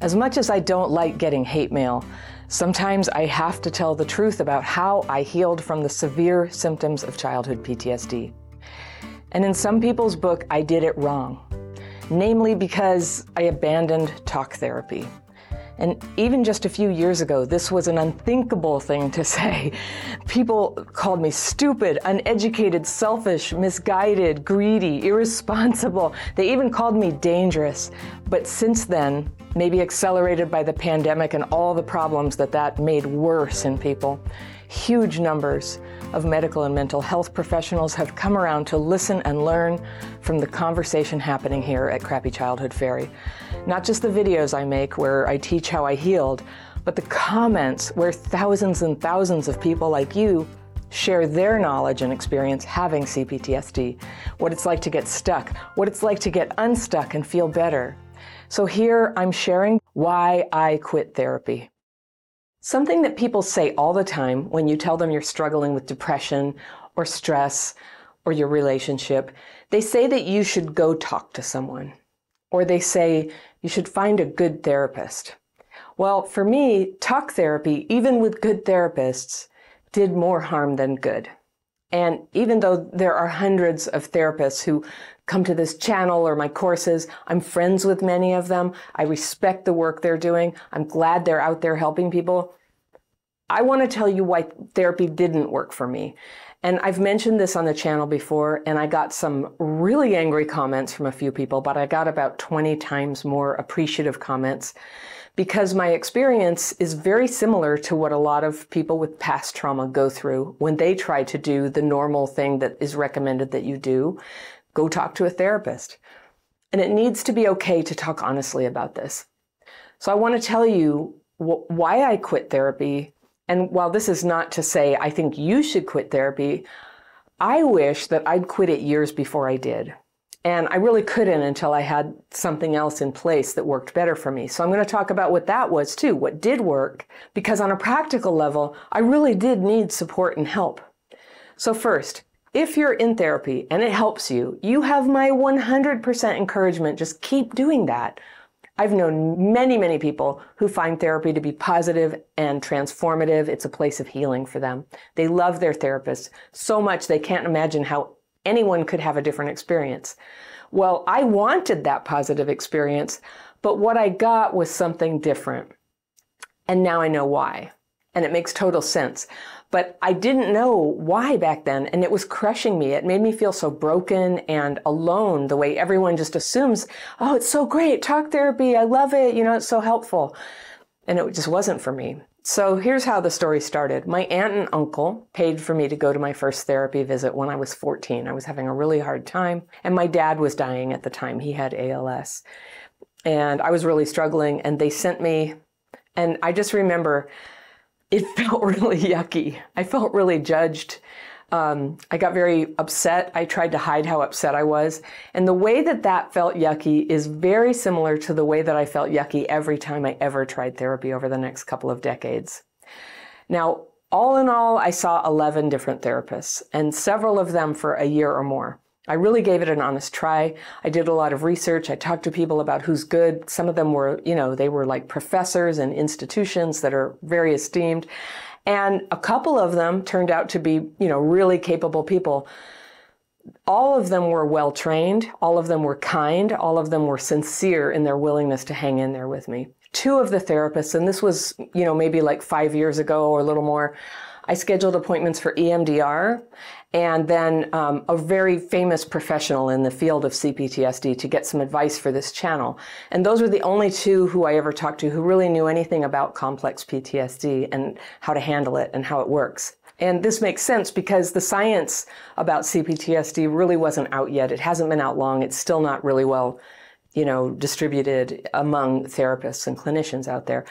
As much as I don't like getting hate mail, sometimes I have to tell the truth about how I healed from the severe symptoms of childhood PTSD. And in some people's book, I did it wrong, namely because I abandoned talk therapy. And even just a few years ago, this was an unthinkable thing to say. People called me stupid, uneducated, selfish, misguided, greedy, irresponsible. They even called me dangerous. But since then, maybe accelerated by the pandemic and all the problems that that made worse in people, huge numbers of medical and mental health professionals have come around to listen and learn from the conversation happening here at Crappy Childhood Fairy. Not just the videos I make where I teach how I healed, but the comments where thousands and thousands of people like you share their knowledge and experience having CPTSD, what it's like to get stuck, what it's like to get unstuck and feel better. So here I'm sharing why I quit therapy. Something that people say all the time when you tell them you're struggling with depression or stress or your relationship, they say that you should go talk to someone. Or they say you should find a good therapist. Well, for me, talk therapy, even with good therapists, did more harm than good. And even though there are hundreds of therapists who come to this channel or my courses, I'm friends with many of them. I respect the work they're doing. I'm glad they're out there helping people. I want to tell you why therapy didn't work for me. And I've mentioned this on the channel before, and I got some really angry comments from a few people, but I got about 20 times more appreciative comments because my experience is very similar to what a lot of people with past trauma go through when they try to do the normal thing that is recommended that you do go talk to a therapist. And it needs to be okay to talk honestly about this. So I want to tell you wh- why I quit therapy and while this is not to say I think you should quit therapy, I wish that I'd quit it years before I did. And I really couldn't until I had something else in place that worked better for me. So I'm going to talk about what that was too, what did work, because on a practical level, I really did need support and help. So first, if you're in therapy and it helps you, you have my 100% encouragement. Just keep doing that. I've known many, many people who find therapy to be positive and transformative. It's a place of healing for them. They love their therapist so much they can't imagine how anyone could have a different experience. Well, I wanted that positive experience, but what I got was something different. And now I know why. And it makes total sense. But I didn't know why back then, and it was crushing me. It made me feel so broken and alone, the way everyone just assumes, oh, it's so great, talk therapy, I love it, you know, it's so helpful. And it just wasn't for me. So here's how the story started. My aunt and uncle paid for me to go to my first therapy visit when I was 14. I was having a really hard time, and my dad was dying at the time. He had ALS. And I was really struggling, and they sent me, and I just remember it felt really yucky. I felt really judged. Um, I got very upset. I tried to hide how upset I was. And the way that that felt yucky is very similar to the way that I felt yucky every time I ever tried therapy over the next couple of decades. Now, all in all, I saw 11 different therapists, and several of them for a year or more. I really gave it an honest try. I did a lot of research. I talked to people about who's good. Some of them were, you know, they were like professors and institutions that are very esteemed. And a couple of them turned out to be, you know, really capable people. All of them were well trained. All of them were kind. All of them were sincere in their willingness to hang in there with me. Two of the therapists, and this was, you know, maybe like five years ago or a little more, I scheduled appointments for EMDR and then um, a very famous professional in the field of CPTSD to get some advice for this channel. And those were the only two who I ever talked to who really knew anything about complex PTSD and how to handle it and how it works. And this makes sense because the science about CPTSD really wasn't out yet. It hasn't been out long. It's still not really well, you know, distributed among therapists and clinicians out there.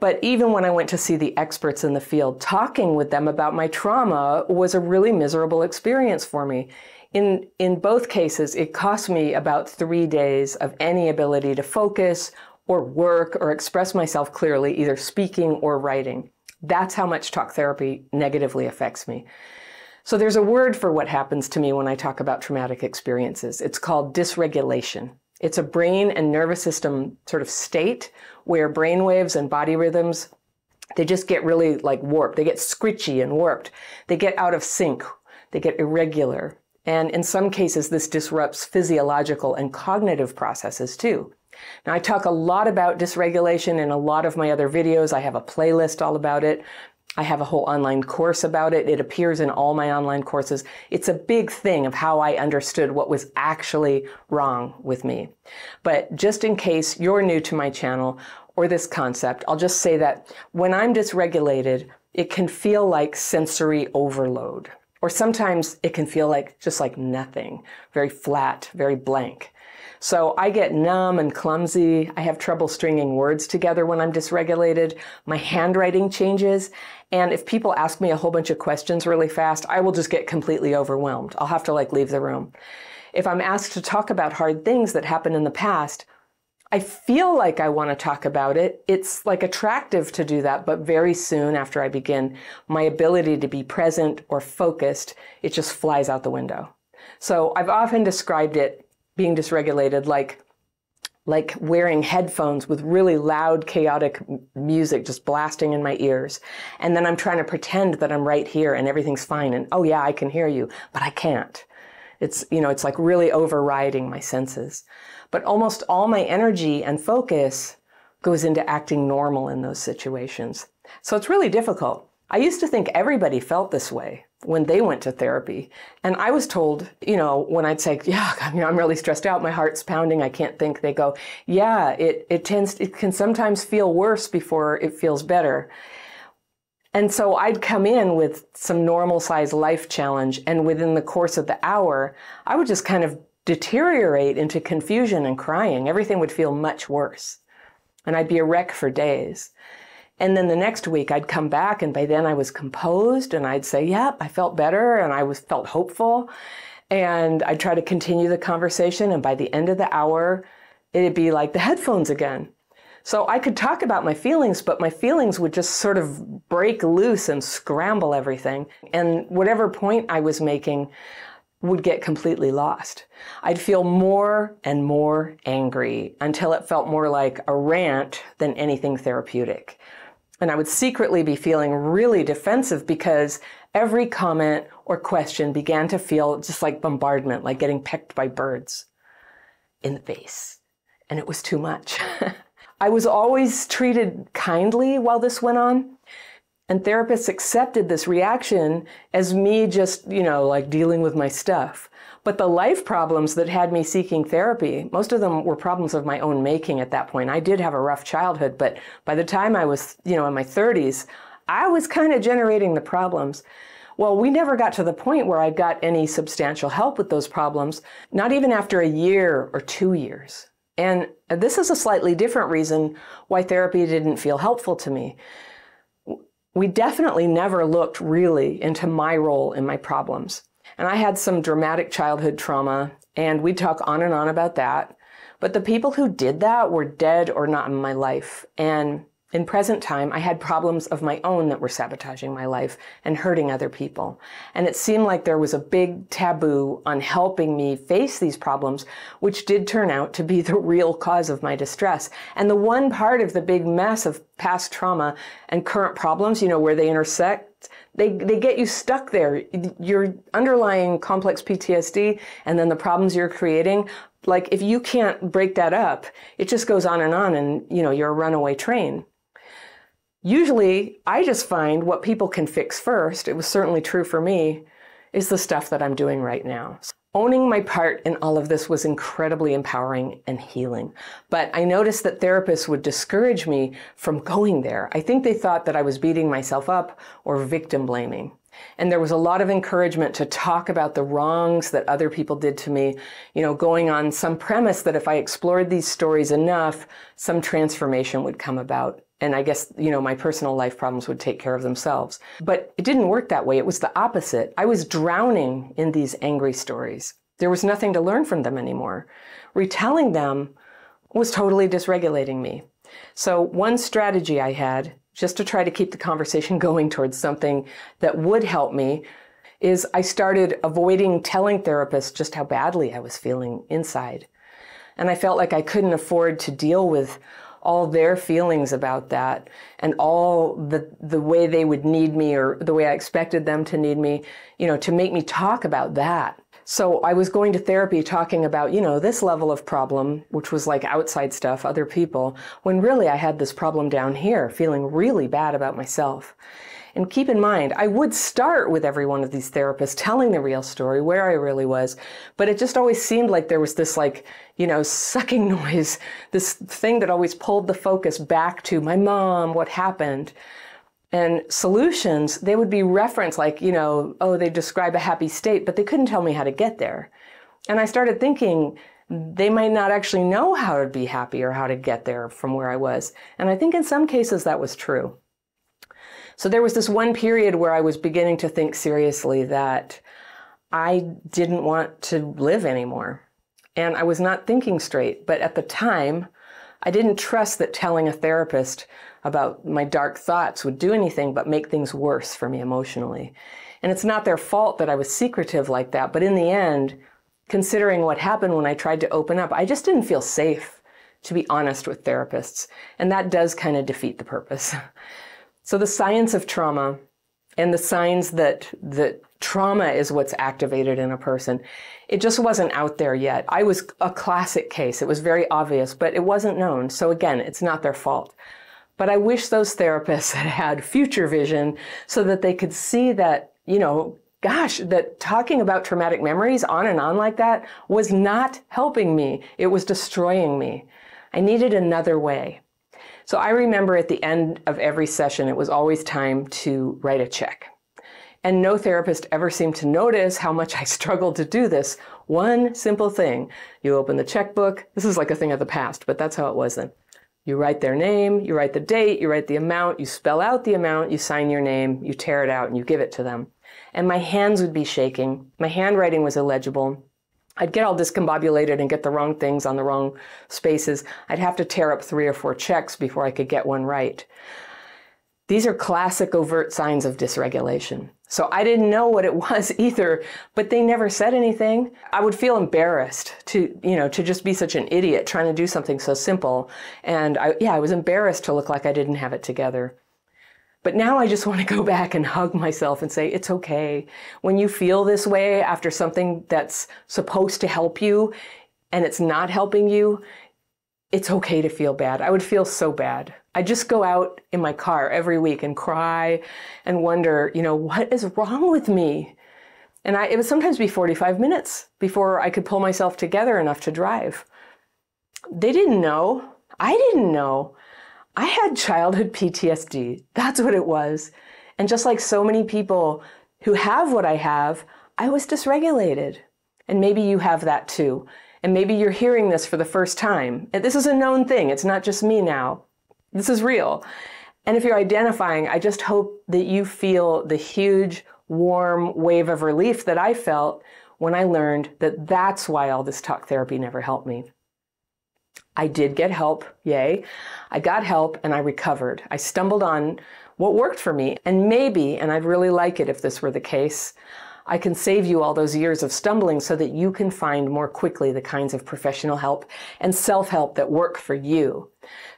But even when I went to see the experts in the field, talking with them about my trauma was a really miserable experience for me. In, in both cases, it cost me about three days of any ability to focus or work or express myself clearly, either speaking or writing. That's how much talk therapy negatively affects me. So there's a word for what happens to me when I talk about traumatic experiences. It's called dysregulation. It's a brain and nervous system sort of state where brain waves and body rhythms they just get really like warped. They get scritchy and warped. They get out of sync. They get irregular. And in some cases, this disrupts physiological and cognitive processes too. Now, I talk a lot about dysregulation in a lot of my other videos. I have a playlist all about it. I have a whole online course about it. It appears in all my online courses. It's a big thing of how I understood what was actually wrong with me. But just in case you're new to my channel or this concept, I'll just say that when I'm dysregulated, it can feel like sensory overload. Or sometimes it can feel like just like nothing, very flat, very blank. So I get numb and clumsy. I have trouble stringing words together when I'm dysregulated. My handwriting changes. And if people ask me a whole bunch of questions really fast, I will just get completely overwhelmed. I'll have to like leave the room. If I'm asked to talk about hard things that happened in the past, I feel like I want to talk about it. It's like attractive to do that, but very soon after I begin, my ability to be present or focused, it just flies out the window. So I've often described it being dysregulated like like wearing headphones with really loud chaotic music just blasting in my ears. And then i'm trying to pretend that i'm right here and everything's fine and oh yeah i can hear you but i can't. It's you know it's like really overriding my senses. But almost all my energy and focus goes into acting normal in those situations. So it's really difficult i used to think everybody felt this way when they went to therapy. And I was told, you know, when I'd say, yeah, I mean, I'm really stressed out, my heart's pounding, I can't think, they go, yeah, it, it tends, it can sometimes feel worse before it feels better. And so I'd come in with some normal size life challenge. And within the course of the hour, I would just kind of deteriorate into confusion and crying. Everything would feel much worse. And I'd be a wreck for days. And then the next week I'd come back and by then I was composed and I'd say, yep, I felt better and I was felt hopeful. And I'd try to continue the conversation. And by the end of the hour, it'd be like the headphones again. So I could talk about my feelings, but my feelings would just sort of break loose and scramble everything. And whatever point I was making would get completely lost. I'd feel more and more angry until it felt more like a rant than anything therapeutic. And I would secretly be feeling really defensive because every comment or question began to feel just like bombardment, like getting pecked by birds in the face. And it was too much. I was always treated kindly while this went on. And therapists accepted this reaction as me just, you know, like dealing with my stuff. But the life problems that had me seeking therapy, most of them were problems of my own making at that point. I did have a rough childhood, but by the time I was, you know, in my 30s, I was kind of generating the problems. Well, we never got to the point where I got any substantial help with those problems, not even after a year or two years. And this is a slightly different reason why therapy didn't feel helpful to me. We definitely never looked really into my role in my problems. And I had some dramatic childhood trauma, and we'd talk on and on about that. But the people who did that were dead or not in my life. And in present time, I had problems of my own that were sabotaging my life and hurting other people. And it seemed like there was a big taboo on helping me face these problems, which did turn out to be the real cause of my distress. And the one part of the big mess of past trauma and current problems, you know, where they intersect, they, they get you stuck there. Your underlying complex PTSD and then the problems you're creating, like if you can't break that up, it just goes on and on and, you know, you're a runaway train. Usually, I just find what people can fix first, it was certainly true for me, is the stuff that I'm doing right now. Owning my part in all of this was incredibly empowering and healing. But I noticed that therapists would discourage me from going there. I think they thought that I was beating myself up or victim blaming. And there was a lot of encouragement to talk about the wrongs that other people did to me, you know, going on some premise that if I explored these stories enough, some transformation would come about and I guess, you know, my personal life problems would take care of themselves. But it didn't work that way. It was the opposite. I was drowning in these angry stories. There was nothing to learn from them anymore. Retelling them was totally dysregulating me. So, one strategy I had, just to try to keep the conversation going towards something that would help me, is I started avoiding telling therapists just how badly I was feeling inside. And I felt like I couldn't afford to deal with all their feelings about that and all the the way they would need me or the way I expected them to need me, you know, to make me talk about that. So I was going to therapy talking about, you know, this level of problem, which was like outside stuff, other people, when really I had this problem down here, feeling really bad about myself. And keep in mind, I would start with every one of these therapists telling the real story, where I really was, but it just always seemed like there was this like, you know, sucking noise, this thing that always pulled the focus back to my mom, what happened. And solutions, they would be referenced like, you know, oh, they describe a happy state, but they couldn't tell me how to get there. And I started thinking, they might not actually know how to be happy or how to get there from where I was. And I think in some cases that was true. So there was this one period where I was beginning to think seriously that I didn't want to live anymore. And I was not thinking straight. But at the time, I didn't trust that telling a therapist about my dark thoughts would do anything but make things worse for me emotionally. And it's not their fault that I was secretive like that. But in the end, considering what happened when I tried to open up, I just didn't feel safe to be honest with therapists. And that does kind of defeat the purpose. So the science of trauma and the signs that that trauma is what's activated in a person, it just wasn't out there yet. I was a classic case. It was very obvious, but it wasn't known. So again, it's not their fault. But I wish those therapists had had future vision so that they could see that, you know, gosh, that talking about traumatic memories on and on like that was not helping me. It was destroying me. I needed another way. So I remember at the end of every session, it was always time to write a check. And no therapist ever seemed to notice how much I struggled to do this. One simple thing. You open the checkbook. This is like a thing of the past, but that's how it was then. You write their name, you write the date, you write the amount, you spell out the amount, you sign your name, you tear it out, and you give it to them. And my hands would be shaking. My handwriting was illegible. I'd get all discombobulated and get the wrong things on the wrong spaces. I'd have to tear up three or four checks before I could get one right. These are classic overt signs of dysregulation. So I didn't know what it was either, but they never said anything. I would feel embarrassed to, you know, to just be such an idiot trying to do something so simple. And I, yeah, I was embarrassed to look like I didn't have it together. But now I just want to go back and hug myself and say, it's okay. When you feel this way after something that's supposed to help you and it's not helping you, it's okay to feel bad. I would feel so bad. I just go out in my car every week and cry and wonder, you know, what is wrong with me? And I, it would sometimes be 45 minutes before I could pull myself together enough to drive. They didn't know. I didn't know. I had childhood PTSD. That's what it was. And just like so many people who have what I have, I was dysregulated. And maybe you have that too. And maybe you're hearing this for the first time. And this is a known thing. It's not just me now. This is real. And if you're identifying, I just hope that you feel the huge, warm wave of relief that I felt when I learned that that's why all this talk therapy never helped me. I did get help, yay. I got help and I recovered. I stumbled on what worked for me. And maybe, and I'd really like it if this were the case, I can save you all those years of stumbling so that you can find more quickly the kinds of professional help and self help that work for you.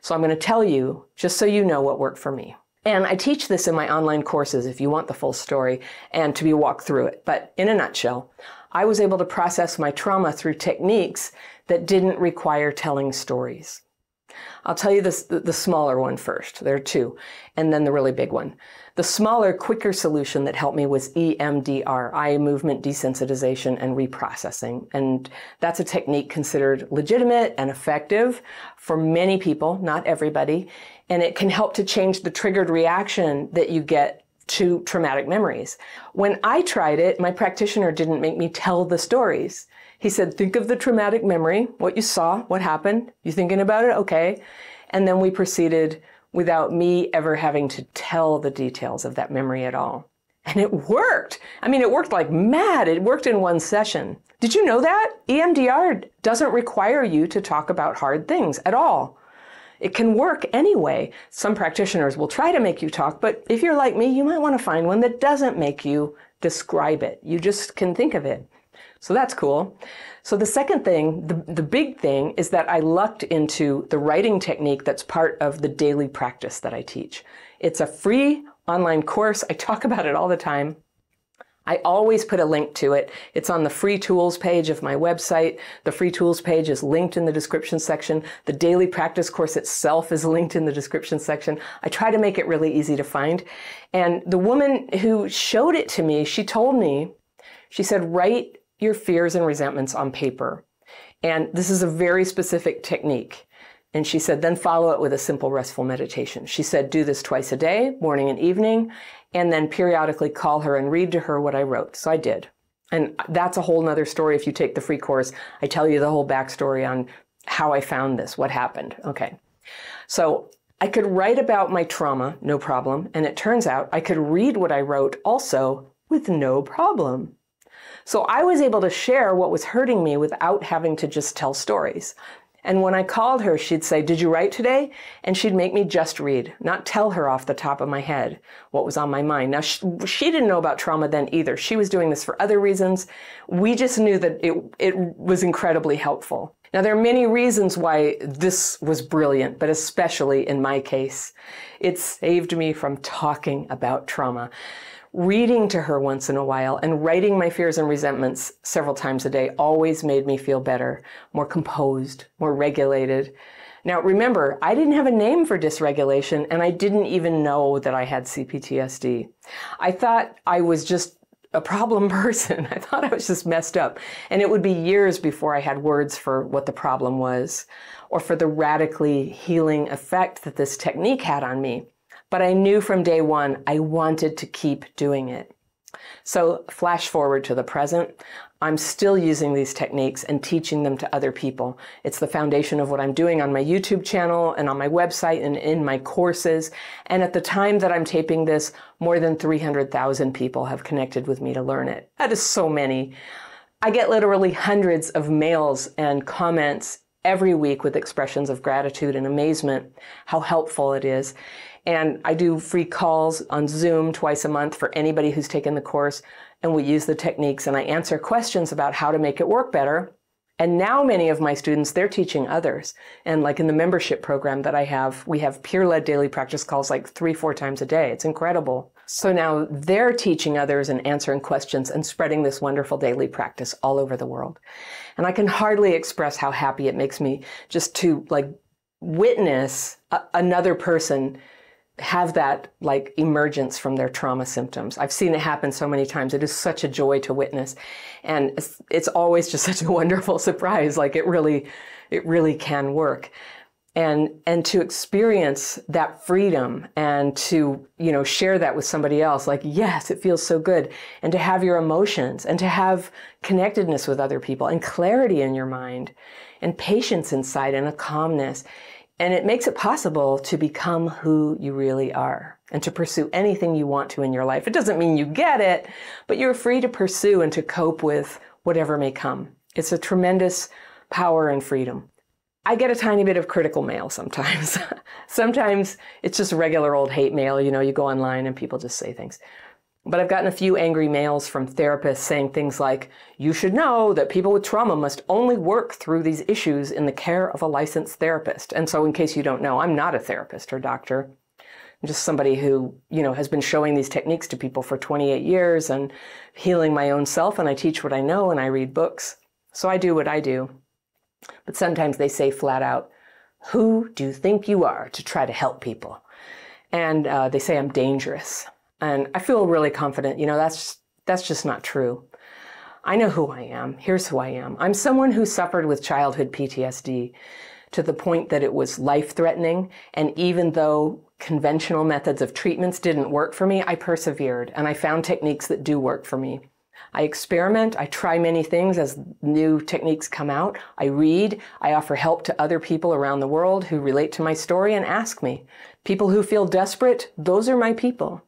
So I'm going to tell you just so you know what worked for me. And I teach this in my online courses if you want the full story and to be walked through it. But in a nutshell, I was able to process my trauma through techniques that didn't require telling stories. I'll tell you this, the smaller one first. There are two, and then the really big one. The smaller, quicker solution that helped me was EMDR, eye movement desensitization and reprocessing. And that's a technique considered legitimate and effective for many people, not everybody. And it can help to change the triggered reaction that you get to traumatic memories. When I tried it, my practitioner didn't make me tell the stories. He said, think of the traumatic memory, what you saw, what happened. You thinking about it? Okay. And then we proceeded without me ever having to tell the details of that memory at all. And it worked. I mean, it worked like mad. It worked in one session. Did you know that? EMDR doesn't require you to talk about hard things at all. It can work anyway. Some practitioners will try to make you talk, but if you're like me, you might want to find one that doesn't make you describe it. You just can think of it. So that's cool. So the second thing, the, the big thing, is that I lucked into the writing technique that's part of the daily practice that I teach. It's a free online course. I talk about it all the time. I always put a link to it. It's on the free tools page of my website. The free tools page is linked in the description section. The daily practice course itself is linked in the description section. I try to make it really easy to find. And the woman who showed it to me, she told me, she said, write your fears and resentments on paper. And this is a very specific technique. And she said, then follow it with a simple restful meditation. She said, do this twice a day, morning and evening, and then periodically call her and read to her what I wrote. So I did. And that's a whole nother story. If you take the free course, I tell you the whole backstory on how I found this, what happened. Okay. So I could write about my trauma, no problem. And it turns out I could read what I wrote also with no problem. So I was able to share what was hurting me without having to just tell stories. And when I called her, she'd say, Did you write today? And she'd make me just read, not tell her off the top of my head what was on my mind. Now, she, she, didn't know about trauma then either. She was doing this for other reasons. We just knew that it, it was incredibly helpful. Now, there are many reasons why this was brilliant, but especially in my case, it saved me from talking about trauma reading to her once in a while and writing my fears and resentments several times a day always made me feel better, more composed, more regulated. Now, remember, I didn't have a name for dysregulation and I didn't even know that I had CPTSD. I thought I was just a problem person. I thought I was just messed up. And it would be years before I had words for what the problem was or for the radically healing effect that this technique had on me. But I knew from day one I wanted to keep doing it. So, flash forward to the present. I'm still using these techniques and teaching them to other people. It's the foundation of what I'm doing on my YouTube channel and on my website and in my courses. And at the time that I'm taping this, more than 300,000 people have connected with me to learn it. That is so many. I get literally hundreds of mails and comments every week with expressions of gratitude and amazement, how helpful it is. And I do free calls on Zoom twice a month for anybody who's taken the course. And we use the techniques and I answer questions about how to make it work better. And now many of my students, they're teaching others. And like in the membership program that I have, we have peer-led daily practice calls like three, four times a day. It's incredible. So now they're teaching others and answering questions and spreading this wonderful daily practice all over the world. And I can hardly express how happy it makes me just to like witness a- another person have that like emergence from their trauma symptoms. I've seen it happen so many times. It is such a joy to witness. And it's, it's, always just such a wonderful surprise. Like it really, it really can work. And, and to experience that freedom and to, you know, share that with somebody else, like, yes, it feels so good. And to have your emotions and to have connectedness with other people and clarity in your mind and patience inside and a calmness and it makes it possible to become who you really are and to pursue anything you want to in your life. It doesn't mean you get it, but you're free to pursue and to cope with whatever may come. It's a tremendous power and freedom. I get a tiny bit of critical mail sometimes. sometimes it's just regular old hate mail. You know, you go online and people just say things. But I've gotten a few angry mails from therapists saying things like, you should know that people with trauma must only work through these issues in the care of a licensed therapist. And so in case you don't know, I'm not a therapist or doctor. I'm just somebody who, you know, has been showing these techniques to people for 28 years and healing my own self and I teach what I know and I read books. So I do what I do. But sometimes they say flat out, who do you think you are to try to help people? And uh, they say I'm dangerous. And I feel really confident, you know, that's, that's just not true. I know who I am. Here's who I am. I'm someone who suffered with childhood PTSD to the point that it was life threatening. And even though conventional methods of treatments didn't work for me, I persevered and I found techniques that do work for me. I experiment, I try many things as new techniques come out. I read, I offer help to other people around the world who relate to my story and ask me. People who feel desperate, those are my people.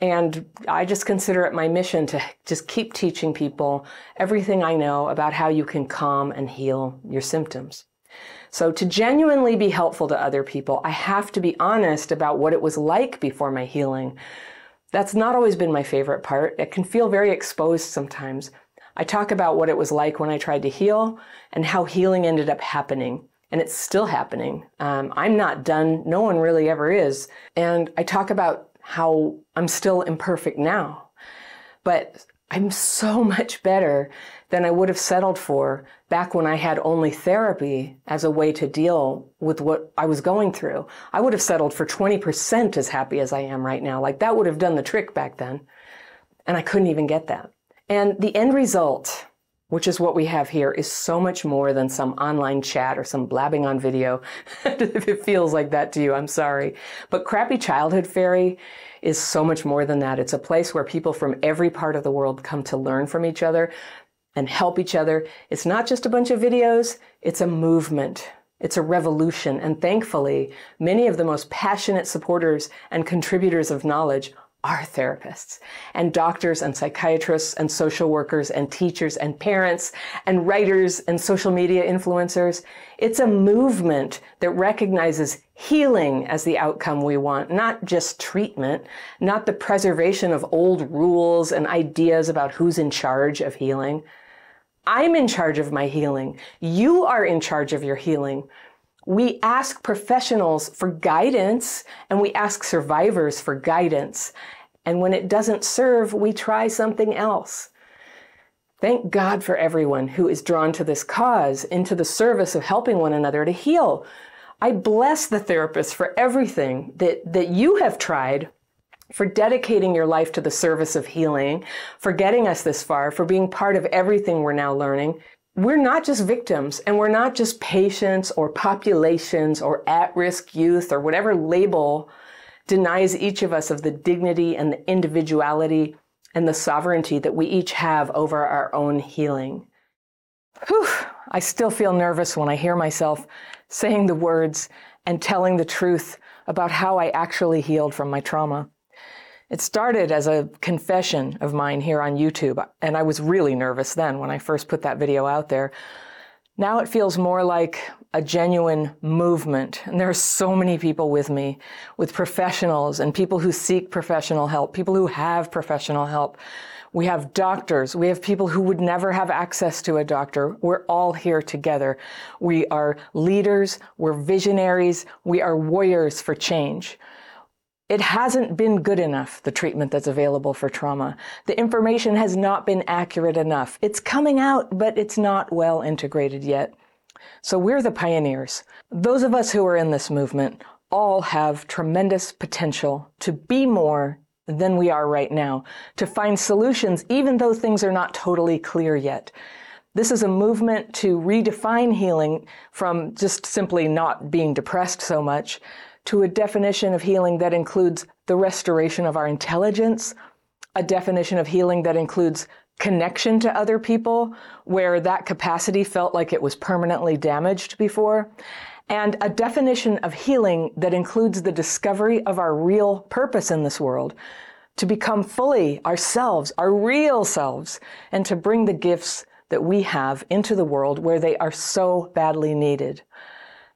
And I just consider it my mission to just keep teaching people everything I know about how you can calm and heal your symptoms. So to genuinely be helpful to other people, I have to be honest about what it was like before my healing. That's not always been my favorite part. It can feel very exposed sometimes. I talk about what it was like when I tried to heal and how healing ended up happening. And it's still happening. Um, I'm not done. No one really ever is. And I talk about how I'm still imperfect now. But I'm so much better than I would have settled for back when I had only therapy as a way to deal with what I was going through. I would have settled for 20% as happy as I am right now. Like that would have done the trick back then. And I couldn't even get that. And the end result, which is what we have here, is so much more than some online chat or some blabbing on video. if it feels like that to you, I'm sorry. But Crappy Childhood Fairy is so much more than that. It's a place where people from every part of the world come to learn from each other and help each other. It's not just a bunch of videos, it's a movement. It's a revolution. And thankfully, many of the most passionate supporters and contributors of knowledge are therapists and doctors and psychiatrists and social workers and teachers and parents and writers and social media influencers. It's a movement that recognizes healing as the outcome we want, not just treatment, not the preservation of old rules and ideas about who's in charge of healing. I'm in charge of my healing. You are in charge of your healing. We ask professionals for guidance and we ask survivors for guidance. And when it doesn't serve, we try something else. Thank God for everyone who is drawn to this cause, into the service of helping one another to heal. I bless the therapists for everything that, that you have tried, for dedicating your life to the service of healing, for getting us this far, for being part of everything we're now learning. We're not just victims and we're not just patients or populations or at risk youth or whatever label denies each of us of the dignity and the individuality and the sovereignty that we each have over our own healing. Whew, I still feel nervous when I hear myself saying the words and telling the truth about how I actually healed from my trauma. It started as a confession of mine here on YouTube, and I was really nervous then when I first put that video out there. Now it feels more like a genuine movement. And there are so many people with me, with professionals and people who seek professional help, people who have professional help. We have doctors. We have people who would never have access to a doctor. We're all here together. We are leaders. We're visionaries. We are warriors for change. It hasn't been good enough, the treatment that's available for trauma. The information has not been accurate enough. It's coming out, but it's not well integrated yet. So we're the pioneers. Those of us who are in this movement all have tremendous potential to be more than we are right now, to find solutions even though things are not totally clear yet. This is a movement to redefine healing from just simply not being depressed so much to a definition of healing that includes the restoration of our intelligence, a definition of healing that includes connection to other people where that capacity felt like it was permanently damaged before, and a definition of healing that includes the discovery of our real purpose in this world, to become fully ourselves, our real selves, and to bring the gifts that we have into the world where they are so badly needed.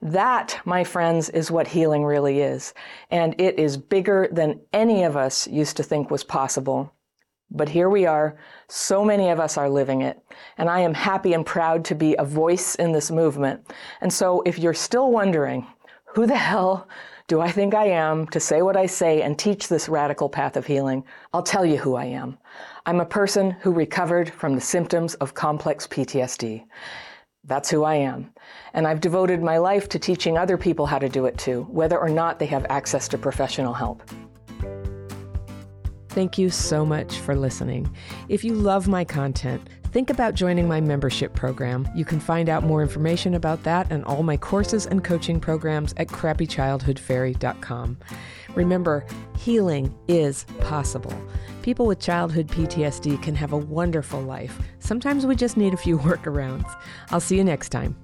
That, my friends, is what healing really is. And it is bigger than any of us used to think was possible. But here we are. So many of us are living it. And I am happy and proud to be a voice in this movement. And so if you're still wondering, who the hell do I think I am to say what I say and teach this radical path of healing? I'll tell you who I am. I'm a person who recovered from the symptoms of complex PTSD. That's who I am. And I've devoted my life to teaching other people how to do it too, whether or not they have access to professional help. Thank you so much for listening. If you love my content, think about joining my membership program. You can find out more information about that and all my courses and coaching programs at crappychildhoodfairy.com. Remember, healing is possible. People with childhood PTSD can have a wonderful life. Sometimes we just need a few workarounds. I'll see you next time.